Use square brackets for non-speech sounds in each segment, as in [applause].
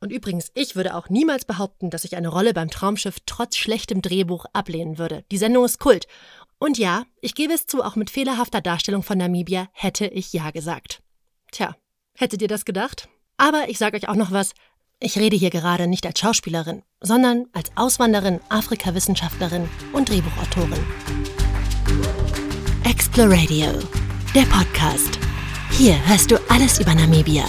Und übrigens, ich würde auch niemals behaupten, dass ich eine Rolle beim Traumschiff trotz schlechtem Drehbuch ablehnen würde. Die Sendung ist Kult. Und ja, ich gebe es zu, auch mit fehlerhafter Darstellung von Namibia hätte ich ja gesagt. Tja, hättet ihr das gedacht? Aber ich sage euch auch noch was. Ich rede hier gerade nicht als Schauspielerin, sondern als Auswanderin, Afrika-Wissenschaftlerin und Drehbuchautorin. Exploradio, der Podcast. Hier hörst du alles über Namibia.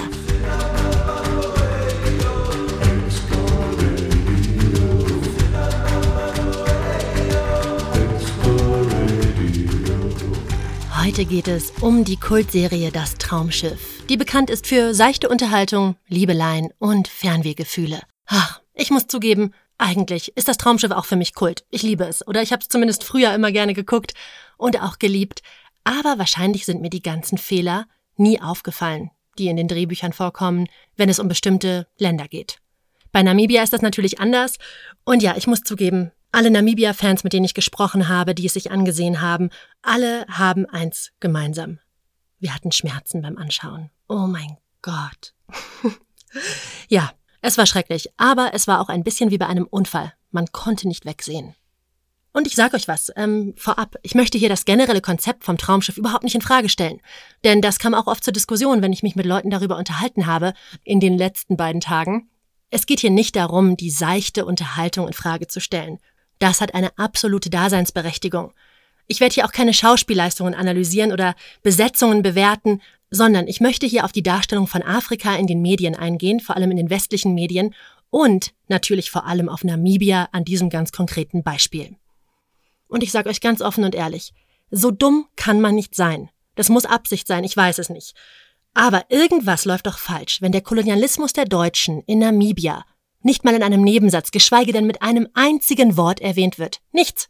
Heute geht es um die Kultserie Das Traumschiff, die bekannt ist für seichte Unterhaltung, Liebeleien und Fernwehgefühle. Ach, ich muss zugeben, eigentlich ist das Traumschiff auch für mich Kult. Ich liebe es. Oder ich habe es zumindest früher immer gerne geguckt und auch geliebt. Aber wahrscheinlich sind mir die ganzen Fehler nie aufgefallen, die in den Drehbüchern vorkommen, wenn es um bestimmte Länder geht. Bei Namibia ist das natürlich anders. Und ja, ich muss zugeben, alle Namibia-Fans, mit denen ich gesprochen habe, die es sich angesehen haben, alle haben eins gemeinsam. Wir hatten Schmerzen beim Anschauen. Oh mein Gott. [laughs] ja, es war schrecklich, aber es war auch ein bisschen wie bei einem Unfall. Man konnte nicht wegsehen. Und ich sage euch was, ähm, vorab, ich möchte hier das generelle Konzept vom Traumschiff überhaupt nicht in Frage stellen. Denn das kam auch oft zur Diskussion, wenn ich mich mit Leuten darüber unterhalten habe, in den letzten beiden Tagen. Es geht hier nicht darum, die seichte Unterhaltung in Frage zu stellen. Das hat eine absolute Daseinsberechtigung. Ich werde hier auch keine Schauspielleistungen analysieren oder Besetzungen bewerten, sondern ich möchte hier auf die Darstellung von Afrika in den Medien eingehen, vor allem in den westlichen Medien und natürlich vor allem auf Namibia an diesem ganz konkreten Beispiel. Und ich sage euch ganz offen und ehrlich, so dumm kann man nicht sein. Das muss Absicht sein, ich weiß es nicht. Aber irgendwas läuft doch falsch, wenn der Kolonialismus der Deutschen in Namibia nicht mal in einem Nebensatz, geschweige denn mit einem einzigen Wort erwähnt wird. Nichts.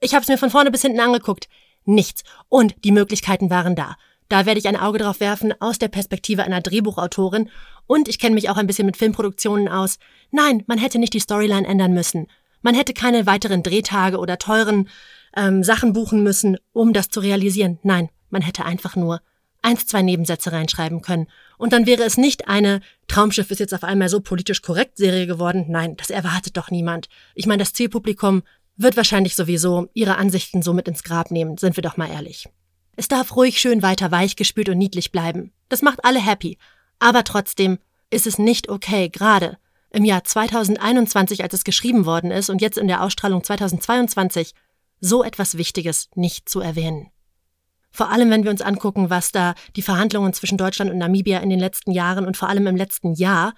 Ich habe es mir von vorne bis hinten angeguckt. Nichts. Und die Möglichkeiten waren da. Da werde ich ein Auge drauf werfen aus der Perspektive einer Drehbuchautorin. Und ich kenne mich auch ein bisschen mit Filmproduktionen aus. Nein, man hätte nicht die Storyline ändern müssen. Man hätte keine weiteren Drehtage oder teuren ähm, Sachen buchen müssen, um das zu realisieren. Nein, man hätte einfach nur eins, zwei Nebensätze reinschreiben können. Und dann wäre es nicht eine Traumschiff ist jetzt auf einmal so politisch korrekt Serie geworden. Nein, das erwartet doch niemand. Ich meine, das Zielpublikum wird wahrscheinlich sowieso ihre Ansichten so mit ins Grab nehmen, sind wir doch mal ehrlich. Es darf ruhig schön weiter weichgespült und niedlich bleiben. Das macht alle happy. Aber trotzdem ist es nicht okay, gerade im Jahr 2021, als es geschrieben worden ist und jetzt in der Ausstrahlung 2022, so etwas Wichtiges nicht zu erwähnen. Vor allem, wenn wir uns angucken, was da die Verhandlungen zwischen Deutschland und Namibia in den letzten Jahren und vor allem im letzten Jahr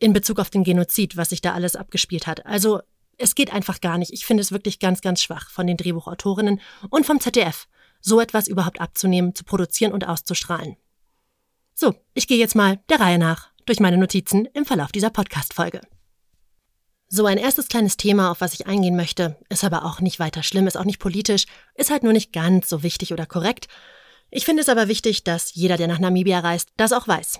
in Bezug auf den Genozid, was sich da alles abgespielt hat. Also es geht einfach gar nicht. Ich finde es wirklich ganz, ganz schwach von den Drehbuchautorinnen und vom ZDF, so etwas überhaupt abzunehmen, zu produzieren und auszustrahlen. So, ich gehe jetzt mal der Reihe nach durch meine Notizen im Verlauf dieser Podcast-Folge. So ein erstes kleines Thema, auf was ich eingehen möchte, ist aber auch nicht weiter schlimm, ist auch nicht politisch, ist halt nur nicht ganz so wichtig oder korrekt. Ich finde es aber wichtig, dass jeder, der nach Namibia reist, das auch weiß.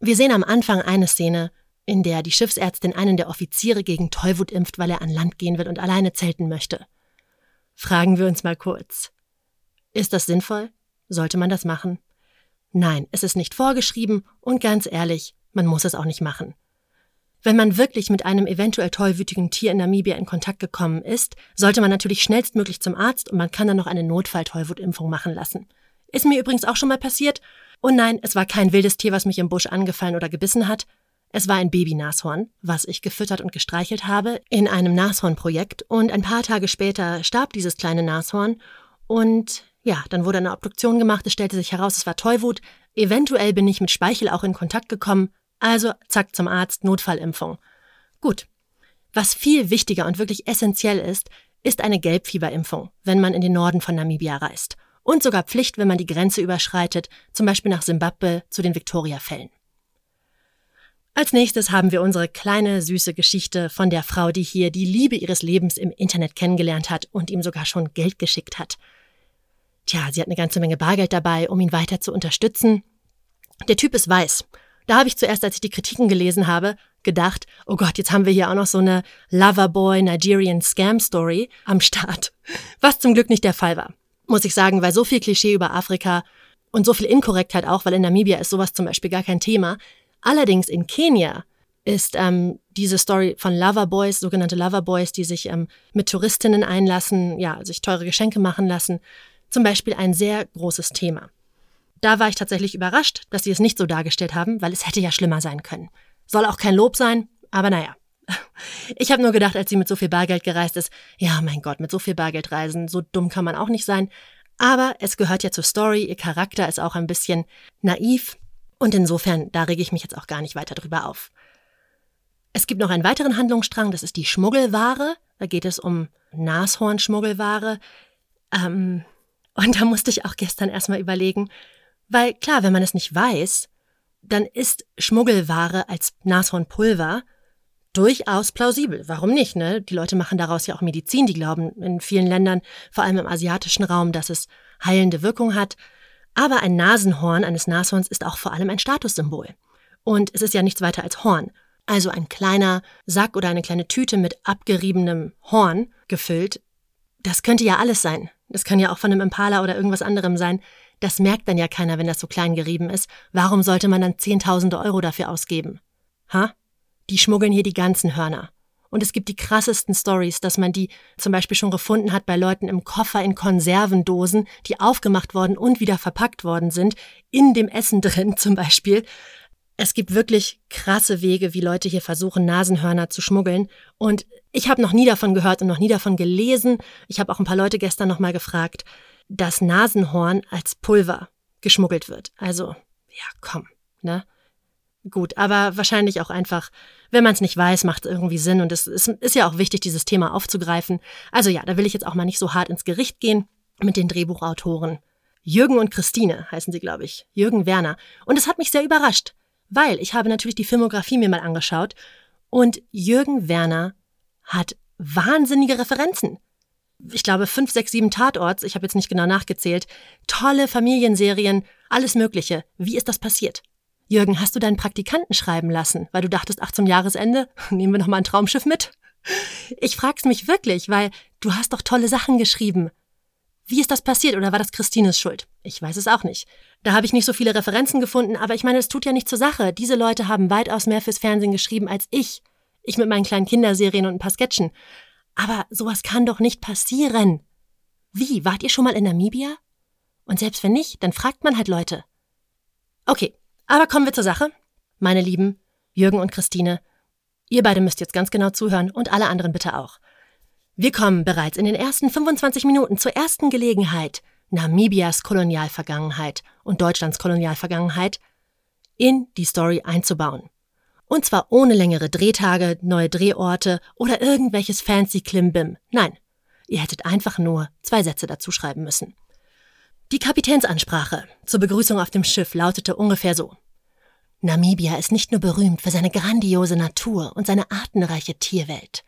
Wir sehen am Anfang eine Szene, in der die Schiffsärztin einen der Offiziere gegen Tollwut impft, weil er an Land gehen wird und alleine zelten möchte. Fragen wir uns mal kurz. Ist das sinnvoll? Sollte man das machen? Nein, es ist nicht vorgeschrieben und ganz ehrlich, man muss es auch nicht machen. Wenn man wirklich mit einem eventuell tollwütigen Tier in Namibia in Kontakt gekommen ist, sollte man natürlich schnellstmöglich zum Arzt und man kann dann noch eine Notfall-Tollwutimpfung machen lassen. Ist mir übrigens auch schon mal passiert. Und nein, es war kein wildes Tier, was mich im Busch angefallen oder gebissen hat. Es war ein Babynashorn, was ich gefüttert und gestreichelt habe in einem Nashornprojekt. Und ein paar Tage später starb dieses kleine Nashorn. Und ja, dann wurde eine Obduktion gemacht. Es stellte sich heraus, es war Tollwut. Eventuell bin ich mit Speichel auch in Kontakt gekommen. Also zack zum Arzt, Notfallimpfung. Gut. Was viel wichtiger und wirklich essentiell ist, ist eine Gelbfieberimpfung, wenn man in den Norden von Namibia reist. Und sogar Pflicht, wenn man die Grenze überschreitet, zum Beispiel nach Simbabwe zu den Victoria-Fällen. Als nächstes haben wir unsere kleine süße Geschichte von der Frau, die hier die Liebe ihres Lebens im Internet kennengelernt hat und ihm sogar schon Geld geschickt hat. Tja, sie hat eine ganze Menge Bargeld dabei, um ihn weiter zu unterstützen. Der Typ ist weiß da habe ich zuerst, als ich die Kritiken gelesen habe, gedacht, oh Gott, jetzt haben wir hier auch noch so eine Loverboy Nigerian Scam Story am Start. Was zum Glück nicht der Fall war. Muss ich sagen, weil so viel Klischee über Afrika und so viel Inkorrektheit auch, weil in Namibia ist sowas zum Beispiel gar kein Thema. Allerdings in Kenia ist ähm, diese Story von Loverboys, sogenannte Loverboys, die sich ähm, mit Touristinnen einlassen, ja, sich teure Geschenke machen lassen. Zum Beispiel ein sehr großes Thema. Da war ich tatsächlich überrascht, dass sie es nicht so dargestellt haben, weil es hätte ja schlimmer sein können. Soll auch kein Lob sein, aber naja. [laughs] Ich habe nur gedacht, als sie mit so viel Bargeld gereist ist, ja, mein Gott, mit so viel Bargeld reisen, so dumm kann man auch nicht sein. Aber es gehört ja zur Story, ihr Charakter ist auch ein bisschen naiv und insofern, da rege ich mich jetzt auch gar nicht weiter drüber auf. Es gibt noch einen weiteren Handlungsstrang, das ist die Schmuggelware. Da geht es um Nashornschmuggelware. Ähm, und da musste ich auch gestern erstmal überlegen, weil klar, wenn man es nicht weiß, dann ist Schmuggelware als Nashornpulver durchaus plausibel. Warum nicht? Ne? Die Leute machen daraus ja auch Medizin. Die glauben in vielen Ländern, vor allem im asiatischen Raum, dass es heilende Wirkung hat. Aber ein Nasenhorn eines Nashorns ist auch vor allem ein Statussymbol. Und es ist ja nichts weiter als Horn. Also ein kleiner Sack oder eine kleine Tüte mit abgeriebenem Horn gefüllt. Das könnte ja alles sein. Das kann ja auch von einem Impala oder irgendwas anderem sein. Das merkt dann ja keiner, wenn das so klein gerieben ist. Warum sollte man dann Zehntausende Euro dafür ausgeben? Ha? Die schmuggeln hier die ganzen Hörner. Und es gibt die krassesten Stories, dass man die zum Beispiel schon gefunden hat bei Leuten im Koffer in Konservendosen, die aufgemacht worden und wieder verpackt worden sind, in dem Essen [laughs] drin zum Beispiel. Es gibt wirklich krasse Wege, wie Leute hier versuchen, Nasenhörner zu schmuggeln. Und ich habe noch nie davon gehört und noch nie davon gelesen. Ich habe auch ein paar Leute gestern nochmal gefragt, dass Nasenhorn als Pulver geschmuggelt wird. Also, ja, komm, ne? Gut, aber wahrscheinlich auch einfach, wenn man es nicht weiß, macht es irgendwie Sinn und es ist, ist ja auch wichtig, dieses Thema aufzugreifen. Also ja, da will ich jetzt auch mal nicht so hart ins Gericht gehen mit den Drehbuchautoren. Jürgen und Christine heißen sie, glaube ich. Jürgen Werner. Und es hat mich sehr überrascht, weil ich habe natürlich die Filmografie mir mal angeschaut und Jürgen Werner hat wahnsinnige Referenzen ich glaube, fünf, sechs, sieben Tatorts, ich habe jetzt nicht genau nachgezählt, tolle Familienserien, alles Mögliche. Wie ist das passiert? Jürgen, hast du deinen Praktikanten schreiben lassen, weil du dachtest, ach, zum Jahresende [laughs] nehmen wir noch mal ein Traumschiff mit? Ich frag's mich wirklich, weil du hast doch tolle Sachen geschrieben. Wie ist das passiert oder war das Christines Schuld? Ich weiß es auch nicht. Da habe ich nicht so viele Referenzen gefunden, aber ich meine, es tut ja nicht zur Sache. Diese Leute haben weitaus mehr fürs Fernsehen geschrieben als ich. Ich mit meinen kleinen Kinderserien und ein paar Sketchen. Aber sowas kann doch nicht passieren. Wie, wart ihr schon mal in Namibia? Und selbst wenn nicht, dann fragt man halt Leute. Okay, aber kommen wir zur Sache. Meine Lieben, Jürgen und Christine, ihr beide müsst jetzt ganz genau zuhören und alle anderen bitte auch. Wir kommen bereits in den ersten 25 Minuten zur ersten Gelegenheit, Namibias Kolonialvergangenheit und Deutschlands Kolonialvergangenheit in die Story einzubauen. Und zwar ohne längere Drehtage, neue Drehorte oder irgendwelches fancy Klimbim. Nein, ihr hättet einfach nur zwei Sätze dazu schreiben müssen. Die Kapitänsansprache zur Begrüßung auf dem Schiff lautete ungefähr so. Namibia ist nicht nur berühmt für seine grandiose Natur und seine artenreiche Tierwelt.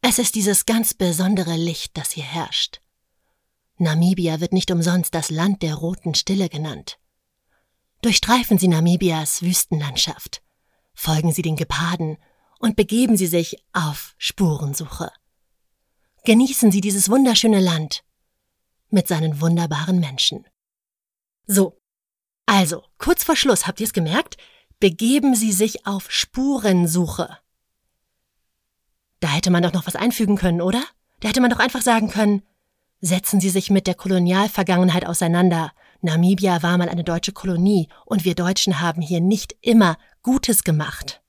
Es ist dieses ganz besondere Licht, das hier herrscht. Namibia wird nicht umsonst das Land der roten Stille genannt. Durchstreifen Sie Namibias Wüstenlandschaft folgen Sie den Geparden und begeben Sie sich auf Spurensuche. Genießen Sie dieses wunderschöne Land mit seinen wunderbaren Menschen. So, also, kurz vor Schluss, habt ihr es gemerkt? Begeben Sie sich auf Spurensuche. Da hätte man doch noch was einfügen können, oder? Da hätte man doch einfach sagen können, setzen Sie sich mit der Kolonialvergangenheit auseinander. Namibia war mal eine deutsche Kolonie und wir Deutschen haben hier nicht immer Gutes gemacht.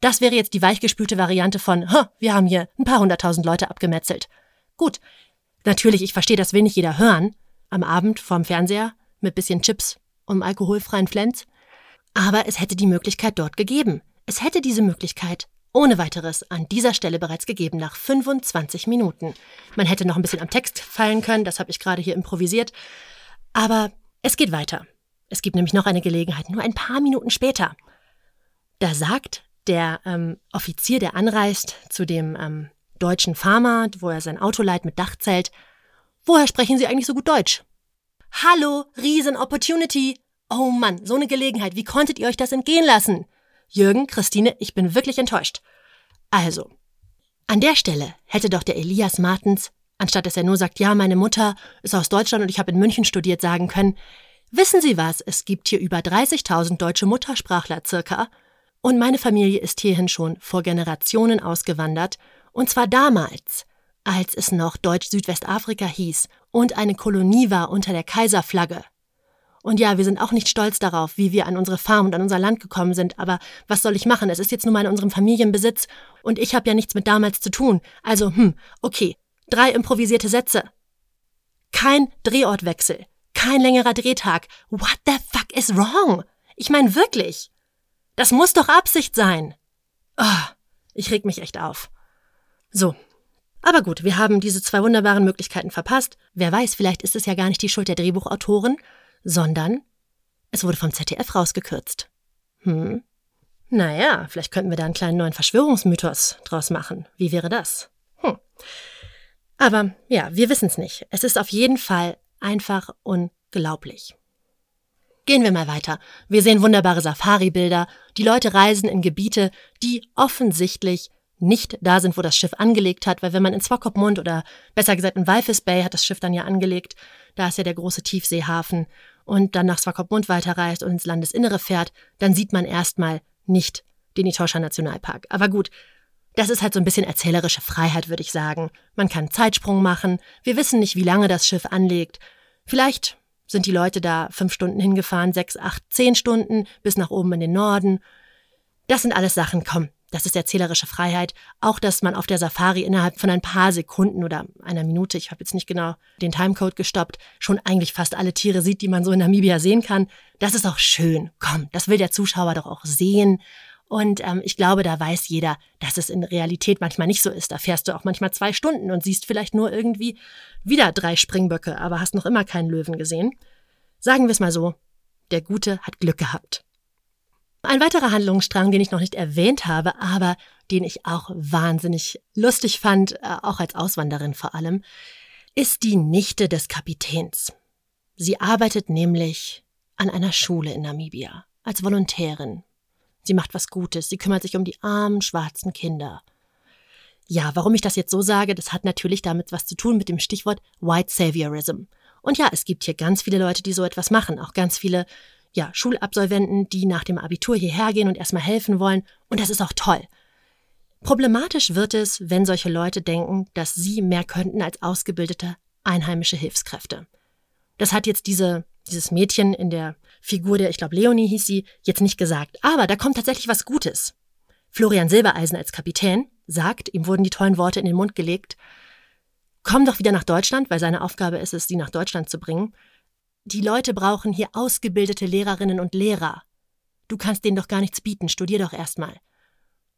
Das wäre jetzt die weichgespülte Variante von, wir haben hier ein paar hunderttausend Leute abgemetzelt. Gut, natürlich, ich verstehe, das will nicht jeder hören, am Abend vorm Fernseher mit bisschen Chips und alkoholfreien Flens. Aber es hätte die Möglichkeit dort gegeben. Es hätte diese Möglichkeit ohne weiteres an dieser Stelle bereits gegeben nach 25 Minuten. Man hätte noch ein bisschen am Text fallen können, das habe ich gerade hier improvisiert. Aber es geht weiter. Es gibt nämlich noch eine Gelegenheit, nur ein paar Minuten später. Da sagt der ähm, Offizier, der anreist zu dem ähm, deutschen Farmer, wo er sein Auto leiht mit Dachzelt, woher sprechen Sie eigentlich so gut Deutsch? Hallo, riesen Opportunity. Oh Mann, so eine Gelegenheit. Wie konntet ihr euch das entgehen lassen? Jürgen, Christine, ich bin wirklich enttäuscht. Also, an der Stelle hätte doch der Elias Martens, anstatt dass er nur sagt, ja, meine Mutter ist aus Deutschland und ich habe in München studiert, sagen können, Wissen Sie was? Es gibt hier über 30.000 deutsche Muttersprachler circa. Und meine Familie ist hierhin schon vor Generationen ausgewandert, und zwar damals, als es noch Deutsch-Südwestafrika hieß und eine Kolonie war unter der Kaiserflagge. Und ja, wir sind auch nicht stolz darauf, wie wir an unsere Farm und an unser Land gekommen sind, aber was soll ich machen? Es ist jetzt nun mal in unserem Familienbesitz und ich habe ja nichts mit damals zu tun. Also, hm, okay, drei improvisierte Sätze. Kein Drehortwechsel, kein längerer Drehtag. What the fuck is wrong? Ich meine wirklich. Das muss doch Absicht sein. Oh, ich reg mich echt auf. So. Aber gut, wir haben diese zwei wunderbaren Möglichkeiten verpasst. Wer weiß, vielleicht ist es ja gar nicht die Schuld der Drehbuchautoren, sondern es wurde vom ZDF rausgekürzt. Hm. Naja, vielleicht könnten wir da einen kleinen neuen Verschwörungsmythos draus machen. Wie wäre das? Hm. Aber ja, wir wissen es nicht. Es ist auf jeden Fall einfach unglaublich. Gehen wir mal weiter. Wir sehen wunderbare Safari-Bilder. Die Leute reisen in Gebiete, die offensichtlich nicht da sind, wo das Schiff angelegt hat, weil wenn man in Swakopmund oder besser gesagt in Walvis Bay hat das Schiff dann ja angelegt, da ist ja der große Tiefseehafen und dann nach Swakopmund weiterreist und ins Landesinnere fährt, dann sieht man erstmal nicht den Etosha Nationalpark. Aber gut, das ist halt so ein bisschen erzählerische Freiheit, würde ich sagen. Man kann Zeitsprung machen. Wir wissen nicht, wie lange das Schiff anlegt. Vielleicht sind die Leute da fünf Stunden hingefahren, sechs, acht, zehn Stunden bis nach oben in den Norden. Das sind alles Sachen, komm, das ist erzählerische Freiheit. Auch, dass man auf der Safari innerhalb von ein paar Sekunden oder einer Minute, ich habe jetzt nicht genau den Timecode gestoppt, schon eigentlich fast alle Tiere sieht, die man so in Namibia sehen kann. Das ist auch schön. Komm, das will der Zuschauer doch auch sehen. Und ähm, ich glaube, da weiß jeder, dass es in Realität manchmal nicht so ist. Da fährst du auch manchmal zwei Stunden und siehst vielleicht nur irgendwie wieder drei Springböcke, aber hast noch immer keinen Löwen gesehen. Sagen wir es mal so, der Gute hat Glück gehabt. Ein weiterer Handlungsstrang, den ich noch nicht erwähnt habe, aber den ich auch wahnsinnig lustig fand, äh, auch als Auswanderin vor allem, ist die Nichte des Kapitäns. Sie arbeitet nämlich an einer Schule in Namibia als Volontärin. Sie macht was Gutes, sie kümmert sich um die armen schwarzen Kinder. Ja, warum ich das jetzt so sage, das hat natürlich damit was zu tun mit dem Stichwort White Saviorism. Und ja, es gibt hier ganz viele Leute, die so etwas machen, auch ganz viele ja, Schulabsolventen, die nach dem Abitur hierher gehen und erstmal helfen wollen. Und das ist auch toll. Problematisch wird es, wenn solche Leute denken, dass sie mehr könnten als ausgebildete einheimische Hilfskräfte. Das hat jetzt diese, dieses Mädchen in der Figur der, ich glaube, Leonie hieß sie, jetzt nicht gesagt. Aber da kommt tatsächlich was Gutes. Florian Silbereisen als Kapitän sagt, ihm wurden die tollen Worte in den Mund gelegt, komm doch wieder nach Deutschland, weil seine Aufgabe ist es, sie nach Deutschland zu bringen. Die Leute brauchen hier ausgebildete Lehrerinnen und Lehrer. Du kannst denen doch gar nichts bieten, studier doch erstmal.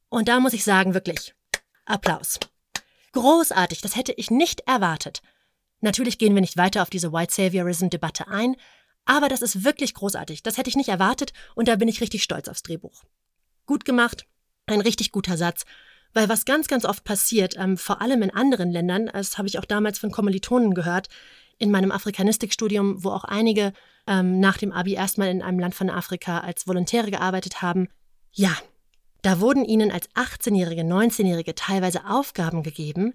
Und da muss ich sagen, wirklich, Applaus. Großartig, das hätte ich nicht erwartet. Natürlich gehen wir nicht weiter auf diese White Saviorism-Debatte ein, aber das ist wirklich großartig. Das hätte ich nicht erwartet und da bin ich richtig stolz aufs Drehbuch. Gut gemacht, ein richtig guter Satz. Weil was ganz, ganz oft passiert, ähm, vor allem in anderen Ländern, das habe ich auch damals von Kommilitonen gehört, in meinem Afrikanistikstudium, wo auch einige ähm, nach dem Abi erstmal in einem Land von Afrika als Volontäre gearbeitet haben. Ja, da wurden ihnen als 18-Jährige, 19-Jährige teilweise Aufgaben gegeben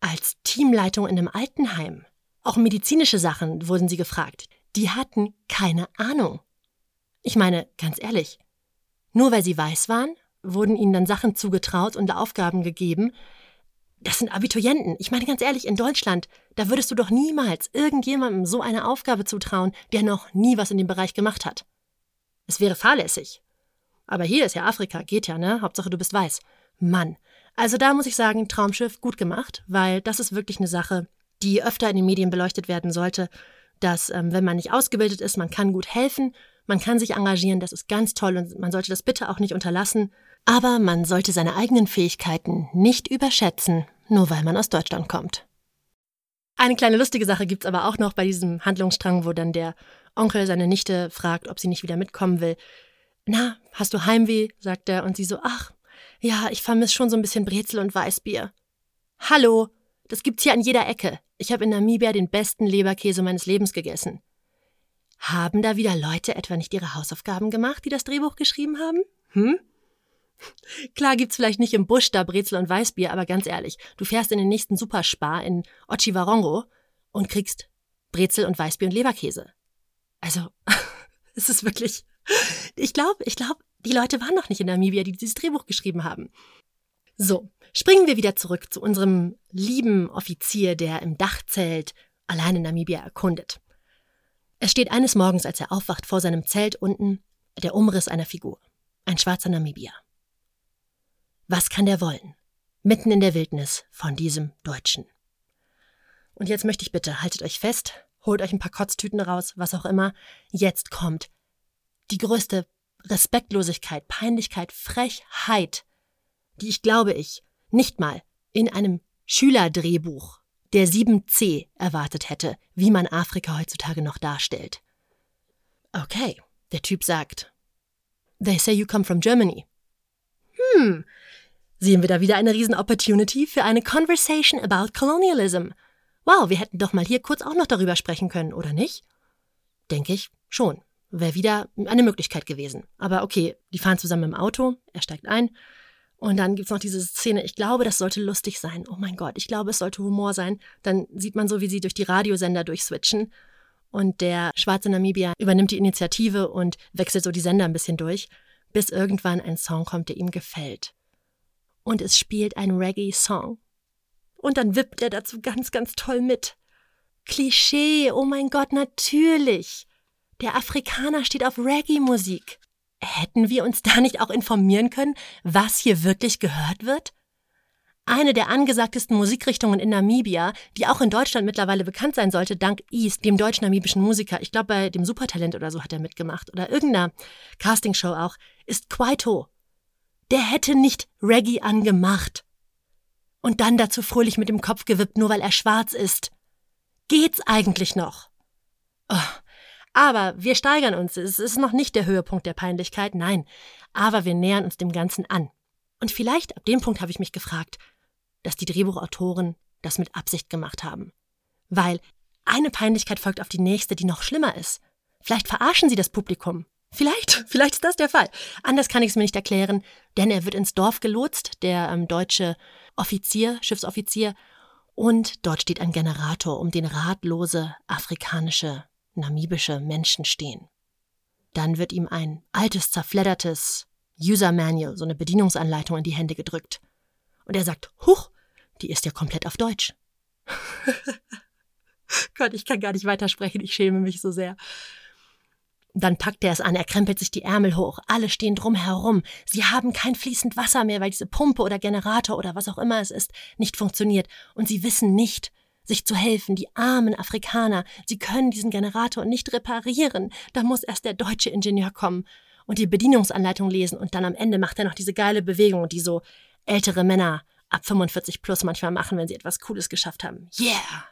als Teamleitung in einem Altenheim. Auch medizinische Sachen wurden sie gefragt. Die hatten keine Ahnung. Ich meine, ganz ehrlich, nur weil sie weiß waren, wurden ihnen dann Sachen zugetraut und Aufgaben gegeben, das sind Abiturienten. Ich meine ganz ehrlich, in Deutschland, da würdest du doch niemals irgendjemandem so eine Aufgabe zutrauen, der noch nie was in dem Bereich gemacht hat. Es wäre fahrlässig. Aber hier ist ja Afrika, geht ja, ne? Hauptsache du bist weiß. Mann. Also da muss ich sagen, Traumschiff gut gemacht, weil das ist wirklich eine Sache, die öfter in den Medien beleuchtet werden sollte, dass ähm, wenn man nicht ausgebildet ist, man kann gut helfen, man kann sich engagieren, das ist ganz toll und man sollte das bitte auch nicht unterlassen. Aber man sollte seine eigenen Fähigkeiten nicht überschätzen, nur weil man aus Deutschland kommt. Eine kleine lustige Sache gibt's aber auch noch bei diesem Handlungsstrang, wo dann der Onkel seine Nichte fragt, ob sie nicht wieder mitkommen will. Na, hast du Heimweh? sagt er, und sie so, ach, ja, ich vermisse schon so ein bisschen Brezel und Weißbier. Hallo, das gibt's hier an jeder Ecke. Ich habe in Namibia den besten Leberkäse meines Lebens gegessen. Haben da wieder Leute etwa nicht ihre Hausaufgaben gemacht, die das Drehbuch geschrieben haben? Hm? [laughs] Klar gibt's vielleicht nicht im Busch da Brezel und Weißbier, aber ganz ehrlich, du fährst in den nächsten Superspar in Ochiwarongo und kriegst Brezel und Weißbier und Leberkäse. Also, [laughs] es ist wirklich, ich glaube, ich glaube, Die Leute waren noch nicht in Namibia, die dieses Drehbuch geschrieben haben. So, springen wir wieder zurück zu unserem lieben Offizier, der im Dachzelt allein in Namibia erkundet. Es steht eines Morgens, als er aufwacht, vor seinem Zelt unten der Umriss einer Figur. Ein schwarzer Namibier. Was kann der wollen? Mitten in der Wildnis von diesem Deutschen. Und jetzt möchte ich bitte, haltet euch fest, holt euch ein paar Kotztüten raus, was auch immer. Jetzt kommt die größte Respektlosigkeit, Peinlichkeit, Frechheit, die ich glaube ich nicht mal in einem Schülerdrehbuch der 7c erwartet hätte, wie man Afrika heutzutage noch darstellt. Okay, der Typ sagt, They say you come from Germany. Hm, sehen wir da wieder eine riesen Opportunity für eine Conversation about Colonialism. Wow, wir hätten doch mal hier kurz auch noch darüber sprechen können, oder nicht? Denke ich schon. Wäre wieder eine Möglichkeit gewesen. Aber okay, die fahren zusammen im Auto, er steigt ein. Und dann gibt es noch diese Szene, ich glaube, das sollte lustig sein. Oh mein Gott, ich glaube, es sollte Humor sein. Dann sieht man so, wie sie durch die Radiosender durchswitchen. Und der schwarze Namibier übernimmt die Initiative und wechselt so die Sender ein bisschen durch, bis irgendwann ein Song kommt, der ihm gefällt. Und es spielt ein Reggae-Song. Und dann wippt er dazu ganz, ganz toll mit. Klischee, oh mein Gott, natürlich. Der Afrikaner steht auf Reggae-Musik. Hätten wir uns da nicht auch informieren können, was hier wirklich gehört wird? Eine der angesagtesten Musikrichtungen in Namibia, die auch in Deutschland mittlerweile bekannt sein sollte, dank East, dem deutsch-namibischen Musiker, ich glaube bei dem Supertalent oder so hat er mitgemacht, oder irgendeiner Castingshow auch, ist Kwaito. Der hätte nicht Reggae angemacht und dann dazu fröhlich mit dem Kopf gewippt, nur weil er schwarz ist. Geht's eigentlich noch? Oh. Aber wir steigern uns. Es ist noch nicht der Höhepunkt der Peinlichkeit, nein. Aber wir nähern uns dem Ganzen an. Und vielleicht ab dem Punkt habe ich mich gefragt, dass die Drehbuchautoren das mit Absicht gemacht haben. Weil eine Peinlichkeit folgt auf die nächste, die noch schlimmer ist. Vielleicht verarschen sie das Publikum. Vielleicht, [laughs] vielleicht ist das der Fall. Anders kann ich es mir nicht erklären, denn er wird ins Dorf gelotst, der ähm, deutsche Offizier, Schiffsoffizier, und dort steht ein Generator, um den ratlose afrikanische, namibische Menschen stehen. Dann wird ihm ein altes, zerfleddertes User Manual, so eine Bedienungsanleitung in die Hände gedrückt. Und er sagt, Huch, die ist ja komplett auf Deutsch. [laughs] Gott, ich kann gar nicht weitersprechen, ich schäme mich so sehr. Dann packt er es an, er krempelt sich die Ärmel hoch, alle stehen drum herum. Sie haben kein fließend Wasser mehr, weil diese Pumpe oder Generator oder was auch immer es ist, nicht funktioniert. Und sie wissen nicht, sich zu helfen, die armen Afrikaner. Sie können diesen Generator nicht reparieren. Da muss erst der deutsche Ingenieur kommen und die Bedienungsanleitung lesen und dann am Ende macht er noch diese geile Bewegung, die so ältere Männer ab 45 plus manchmal machen, wenn sie etwas Cooles geschafft haben. Yeah!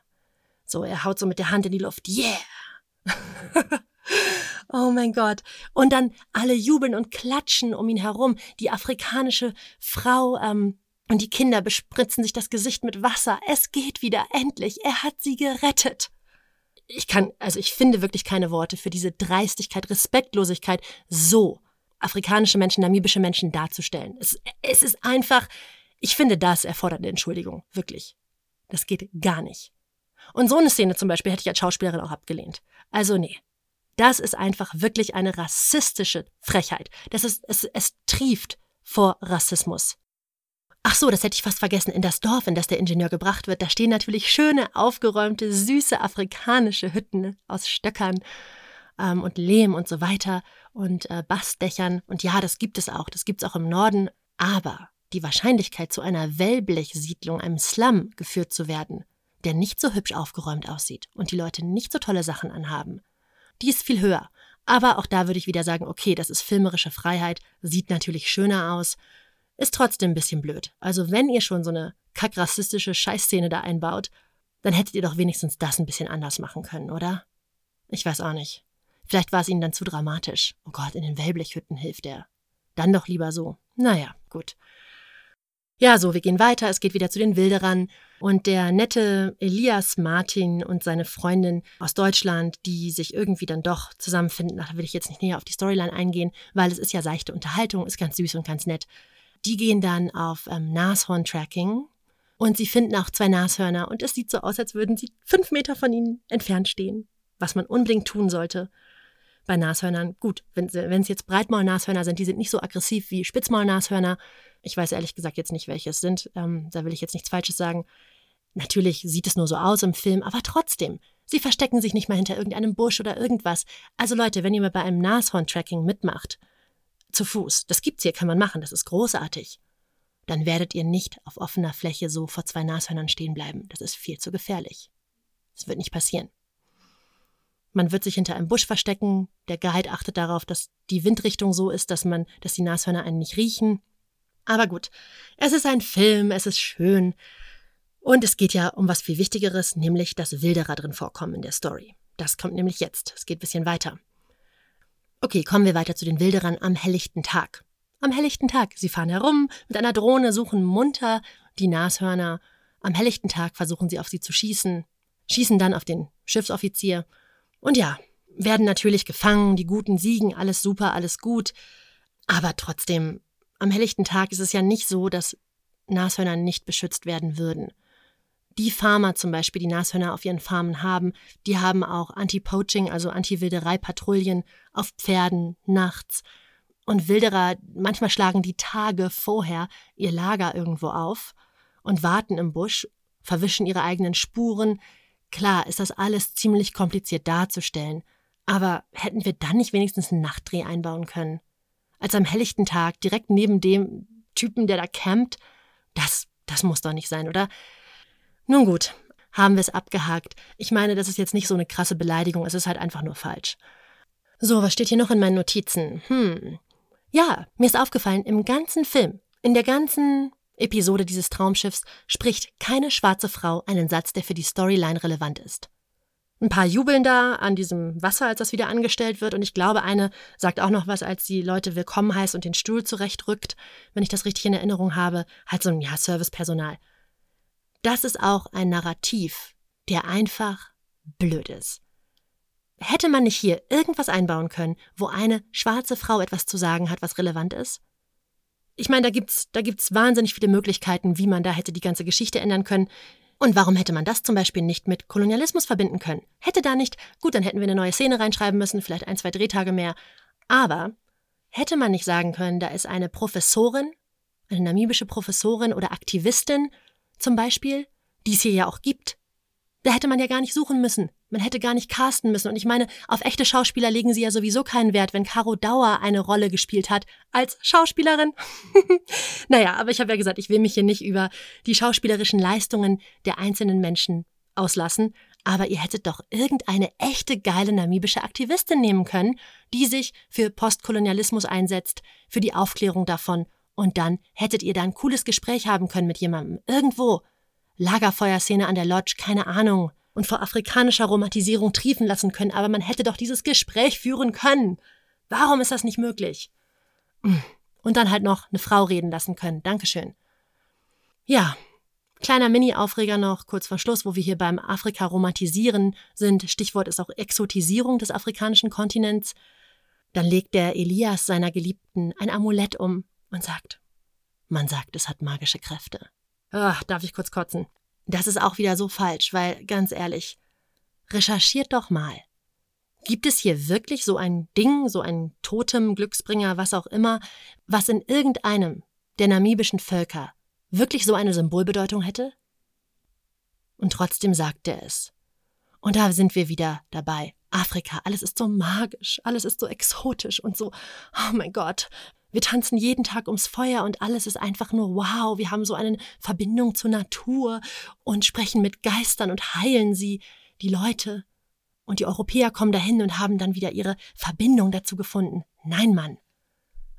So, er haut so mit der Hand in die Luft. Yeah! [laughs] Oh mein Gott. Und dann alle jubeln und klatschen um ihn herum. Die afrikanische Frau ähm, und die Kinder bespritzen sich das Gesicht mit Wasser. Es geht wieder, endlich. Er hat sie gerettet. Ich kann, also ich finde wirklich keine Worte für diese Dreistigkeit, Respektlosigkeit, so afrikanische Menschen, namibische Menschen darzustellen. Es, es ist einfach, ich finde, das erfordert eine Entschuldigung. Wirklich. Das geht gar nicht. Und so eine Szene zum Beispiel hätte ich als Schauspielerin auch abgelehnt. Also nee, das ist einfach wirklich eine rassistische Frechheit. Das ist, es, es trieft vor Rassismus. Ach so, das hätte ich fast vergessen. In das Dorf, in das der Ingenieur gebracht wird, da stehen natürlich schöne, aufgeräumte, süße afrikanische Hütten aus Stöckern ähm, und Lehm und so weiter und äh, Bastdächern. Und ja, das gibt es auch. Das gibt es auch im Norden. Aber die Wahrscheinlichkeit, zu einer Wellblechsiedlung, einem Slum geführt zu werden, der nicht so hübsch aufgeräumt aussieht und die Leute nicht so tolle Sachen anhaben, die ist viel höher. Aber auch da würde ich wieder sagen, okay, das ist filmerische Freiheit, sieht natürlich schöner aus, ist trotzdem ein bisschen blöd. Also wenn ihr schon so eine kackrassistische Scheißszene da einbaut, dann hättet ihr doch wenigstens das ein bisschen anders machen können, oder? Ich weiß auch nicht. Vielleicht war es ihnen dann zu dramatisch. Oh Gott, in den Wellblechhütten hilft er. Dann doch lieber so. Naja, gut. Ja, so, wir gehen weiter, es geht wieder zu den Wilderern. Und der nette Elias Martin und seine Freundin aus Deutschland, die sich irgendwie dann doch zusammenfinden, da will ich jetzt nicht näher auf die Storyline eingehen, weil es ist ja seichte Unterhaltung, ist ganz süß und ganz nett. Die gehen dann auf ähm, Nashorn-Tracking und sie finden auch zwei Nashörner und es sieht so aus, als würden sie fünf Meter von ihnen entfernt stehen, was man unbedingt tun sollte, bei Nashörnern. Gut, wenn es jetzt Breitmaulnashörner sind, die sind nicht so aggressiv wie Spitzmaulnashörner. Ich weiß ehrlich gesagt jetzt nicht, welche es sind. Ähm, da will ich jetzt nichts Falsches sagen. Natürlich sieht es nur so aus im Film, aber trotzdem. Sie verstecken sich nicht mal hinter irgendeinem Busch oder irgendwas. Also Leute, wenn ihr mal bei einem Nashorn-Tracking mitmacht, zu Fuß, das gibt's hier, kann man machen, das ist großartig, dann werdet ihr nicht auf offener Fläche so vor zwei Nashörnern stehen bleiben. Das ist viel zu gefährlich. Das wird nicht passieren. Man wird sich hinter einem Busch verstecken. Der Guide achtet darauf, dass die Windrichtung so ist, dass man, dass die Nashörner einen nicht riechen. Aber gut, es ist ein Film, es ist schön. Und es geht ja um was viel Wichtigeres, nämlich dass Wilderer drin vorkommen in der Story. Das kommt nämlich jetzt. Es geht ein bisschen weiter. Okay, kommen wir weiter zu den Wilderern am helllichten Tag. Am helllichten Tag. Sie fahren herum mit einer Drohne, suchen munter die Nashörner. Am helllichten Tag versuchen sie auf sie zu schießen, schießen dann auf den Schiffsoffizier. Und ja, werden natürlich gefangen, die Guten siegen, alles super, alles gut. Aber trotzdem, am helllichten Tag ist es ja nicht so, dass Nashörner nicht beschützt werden würden die Farmer zum Beispiel, die Nashörner auf ihren Farmen haben, die haben auch Anti-Poaching, also Anti-Wilderei-Patrouillen auf Pferden nachts. Und Wilderer, manchmal schlagen die Tage vorher ihr Lager irgendwo auf und warten im Busch, verwischen ihre eigenen Spuren. Klar ist das alles ziemlich kompliziert darzustellen, aber hätten wir dann nicht wenigstens einen Nachtdreh einbauen können? Als am helllichten Tag, direkt neben dem Typen, der da campt? Das, das muss doch nicht sein, oder? Nun gut, haben wir es abgehakt. Ich meine, das ist jetzt nicht so eine krasse Beleidigung, es ist halt einfach nur falsch. So, was steht hier noch in meinen Notizen? Hm. Ja, mir ist aufgefallen, im ganzen Film, in der ganzen Episode dieses Traumschiffs spricht keine schwarze Frau einen Satz, der für die Storyline relevant ist. Ein paar jubeln da an diesem Wasser, als das wieder angestellt wird, und ich glaube, eine sagt auch noch was, als die Leute willkommen heißt und den Stuhl zurechtrückt, wenn ich das richtig in Erinnerung habe. Halt so ein, ja, Servicepersonal. Das ist auch ein Narrativ, der einfach blöd ist. Hätte man nicht hier irgendwas einbauen können, wo eine schwarze Frau etwas zu sagen hat, was relevant ist? Ich meine, da gibt's, da gibt's wahnsinnig viele Möglichkeiten, wie man da hätte die ganze Geschichte ändern können. Und warum hätte man das zum Beispiel nicht mit Kolonialismus verbinden können? Hätte da nicht, gut, dann hätten wir eine neue Szene reinschreiben müssen, vielleicht ein, zwei Drehtage mehr. Aber hätte man nicht sagen können, da ist eine Professorin, eine namibische Professorin oder Aktivistin, zum Beispiel, die es hier ja auch gibt. Da hätte man ja gar nicht suchen müssen. Man hätte gar nicht casten müssen. Und ich meine, auf echte Schauspieler legen sie ja sowieso keinen Wert, wenn Caro Dauer eine Rolle gespielt hat als Schauspielerin. [laughs] naja, aber ich habe ja gesagt, ich will mich hier nicht über die schauspielerischen Leistungen der einzelnen Menschen auslassen. Aber ihr hättet doch irgendeine echte geile namibische Aktivistin nehmen können, die sich für Postkolonialismus einsetzt, für die Aufklärung davon und dann hättet ihr da ein cooles Gespräch haben können mit jemandem. Irgendwo. Lagerfeuerszene an der Lodge, keine Ahnung. Und vor afrikanischer Romantisierung triefen lassen können, aber man hätte doch dieses Gespräch führen können. Warum ist das nicht möglich? Und dann halt noch eine Frau reden lassen können. Dankeschön. Ja, Kleiner Mini-Aufreger noch, kurz vor Schluss, wo wir hier beim Afrika-Romantisieren sind. Stichwort ist auch Exotisierung des afrikanischen Kontinents. Dann legt der Elias seiner Geliebten ein Amulett um und sagt, man sagt, es hat magische Kräfte. Ach, darf ich kurz kotzen? Das ist auch wieder so falsch, weil, ganz ehrlich, recherchiert doch mal. Gibt es hier wirklich so ein Ding, so ein Totem, Glücksbringer, was auch immer, was in irgendeinem der namibischen Völker wirklich so eine Symbolbedeutung hätte? Und trotzdem sagt er es. Und da sind wir wieder dabei. Afrika, alles ist so magisch, alles ist so exotisch und so, oh mein Gott, wir tanzen jeden Tag ums Feuer und alles ist einfach nur wow. Wir haben so eine Verbindung zur Natur und sprechen mit Geistern und heilen sie, die Leute. Und die Europäer kommen dahin und haben dann wieder ihre Verbindung dazu gefunden. Nein, Mann.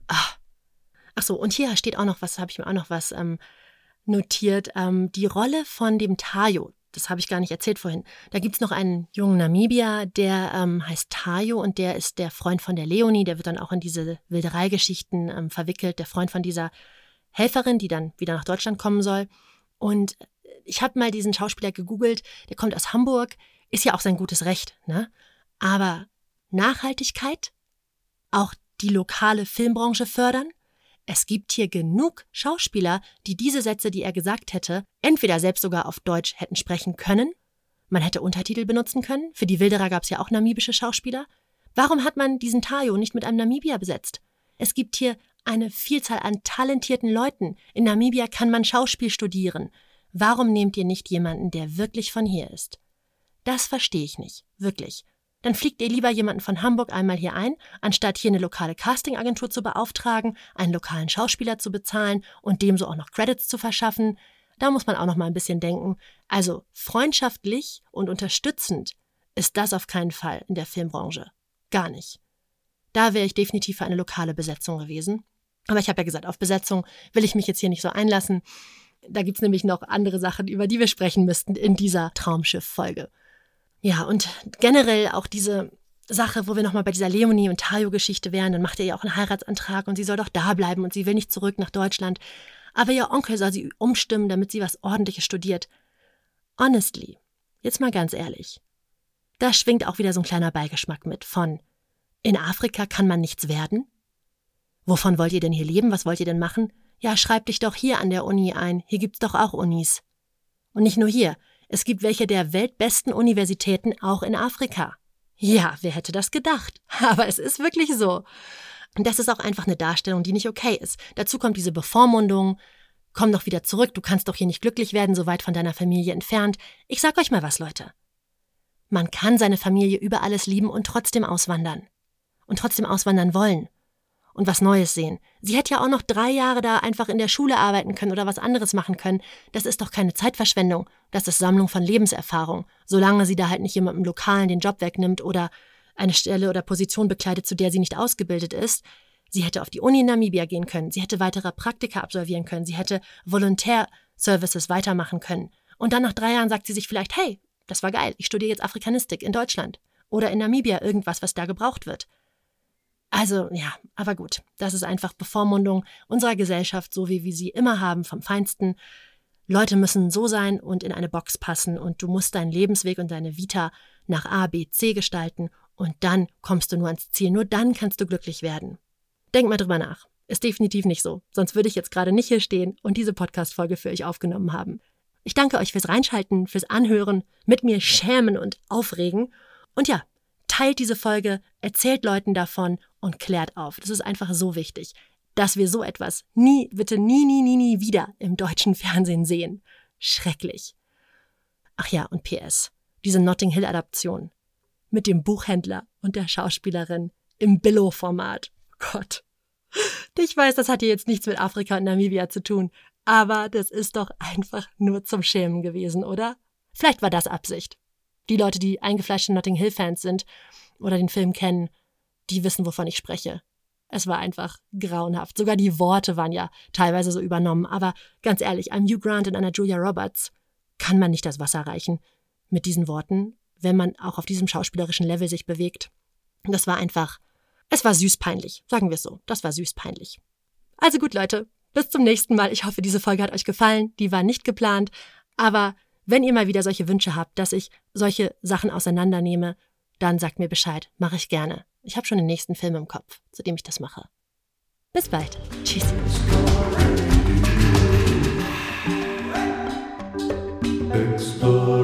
Ach. Ach so, und hier steht auch noch was, habe ich mir auch noch was ähm, notiert. Ähm, die Rolle von dem Tayo, das habe ich gar nicht erzählt vorhin. Da gibt es noch einen jungen Namibier, der ähm, heißt Tayo und der ist der Freund von der Leonie. Der wird dann auch in diese Wildereigeschichten ähm, verwickelt, der Freund von dieser Helferin, die dann wieder nach Deutschland kommen soll. Und ich habe mal diesen Schauspieler gegoogelt, der kommt aus Hamburg, ist ja auch sein gutes Recht, ne? Aber Nachhaltigkeit, auch die lokale Filmbranche fördern, es gibt hier genug Schauspieler, die diese Sätze, die er gesagt hätte, entweder selbst sogar auf Deutsch hätten sprechen können, man hätte Untertitel benutzen können, für die Wilderer gab es ja auch namibische Schauspieler, Warum hat man diesen Tayo nicht mit einem Namibier besetzt? Es gibt hier eine Vielzahl an talentierten Leuten. In Namibia kann man Schauspiel studieren. Warum nehmt ihr nicht jemanden, der wirklich von hier ist? Das verstehe ich nicht, wirklich. Dann fliegt ihr lieber jemanden von Hamburg einmal hier ein, anstatt hier eine lokale Castingagentur zu beauftragen, einen lokalen Schauspieler zu bezahlen und dem so auch noch Credits zu verschaffen. Da muss man auch noch mal ein bisschen denken. Also freundschaftlich und unterstützend ist das auf keinen Fall in der Filmbranche. Gar nicht. Da wäre ich definitiv für eine lokale Besetzung gewesen. Aber ich habe ja gesagt, auf Besetzung will ich mich jetzt hier nicht so einlassen. Da gibt's nämlich noch andere Sachen, über die wir sprechen müssten in dieser Traumschiff-Folge. Ja, und generell auch diese Sache, wo wir nochmal bei dieser Leonie und Tayo-Geschichte wären, dann macht er ja auch einen Heiratsantrag und sie soll doch da bleiben und sie will nicht zurück nach Deutschland. Aber ihr Onkel soll sie umstimmen, damit sie was Ordentliches studiert. Honestly, jetzt mal ganz ehrlich. Da schwingt auch wieder so ein kleiner Beigeschmack mit von in Afrika kann man nichts werden? Wovon wollt ihr denn hier leben? Was wollt ihr denn machen? Ja, schreib dich doch hier an der Uni ein. Hier gibt's doch auch Unis. Und nicht nur hier. Es gibt welche der weltbesten Universitäten auch in Afrika. Ja, wer hätte das gedacht? [laughs] Aber es ist wirklich so. Und das ist auch einfach eine Darstellung, die nicht okay ist. Dazu kommt diese Bevormundung. Komm doch wieder zurück, du kannst doch hier nicht glücklich werden, so weit von deiner Familie entfernt. Ich sag euch mal was, Leute. Man kann seine Familie über alles lieben und trotzdem auswandern und trotzdem auswandern wollen und was Neues sehen. Sie hätte ja auch noch drei Jahre da einfach in der Schule arbeiten können oder was anderes machen können. Das ist doch keine Zeitverschwendung. Das ist Sammlung von Lebenserfahrung. Solange sie da halt nicht jemandem Lokalen den Job wegnimmt oder eine Stelle oder Position bekleidet, zu der sie nicht ausgebildet ist. Sie hätte auf die Uni in Namibia gehen können. Sie hätte weitere Praktika absolvieren können. Sie hätte Volontärservices weitermachen können. Und dann nach drei Jahren sagt sie sich vielleicht, hey, das war geil. Ich studiere jetzt Afrikanistik in Deutschland. Oder in Namibia irgendwas, was da gebraucht wird. Also ja, aber gut, das ist einfach Bevormundung unserer Gesellschaft, so wie wir sie immer haben, vom Feinsten. Leute müssen so sein und in eine Box passen und du musst deinen Lebensweg und deine Vita nach A, B, C gestalten und dann kommst du nur ans Ziel. Nur dann kannst du glücklich werden. Denk mal drüber nach. Ist definitiv nicht so. Sonst würde ich jetzt gerade nicht hier stehen und diese Podcast-Folge für euch aufgenommen haben. Ich danke euch fürs Reinschalten, fürs Anhören, mit mir schämen und aufregen. Und ja, teilt diese Folge, erzählt Leuten davon und klärt auf. Das ist einfach so wichtig, dass wir so etwas nie, bitte nie, nie, nie, nie wieder im deutschen Fernsehen sehen. Schrecklich. Ach ja, und PS. Diese Notting Hill Adaption. Mit dem Buchhändler und der Schauspielerin im Billo-Format. Gott. Ich weiß, das hat hier jetzt nichts mit Afrika und Namibia zu tun, aber das ist doch einfach nur zum Schämen gewesen, oder? Vielleicht war das Absicht. Die Leute, die eingefleischte Notting Hill-Fans sind oder den Film kennen, die wissen, wovon ich spreche. Es war einfach grauenhaft. Sogar die Worte waren ja teilweise so übernommen. Aber ganz ehrlich, einem Hugh Grant und einer Julia Roberts kann man nicht das Wasser reichen mit diesen Worten, wenn man auch auf diesem schauspielerischen Level sich bewegt. Das war einfach, es war süß peinlich, sagen wir es so. Das war süß peinlich. Also gut, Leute, bis zum nächsten Mal. Ich hoffe, diese Folge hat euch gefallen. Die war nicht geplant, aber wenn ihr mal wieder solche Wünsche habt, dass ich solche Sachen auseinandernehme, dann sagt mir Bescheid, mache ich gerne. Ich habe schon den nächsten Film im Kopf, zu dem ich das mache. Bis bald. Tschüss. Explore.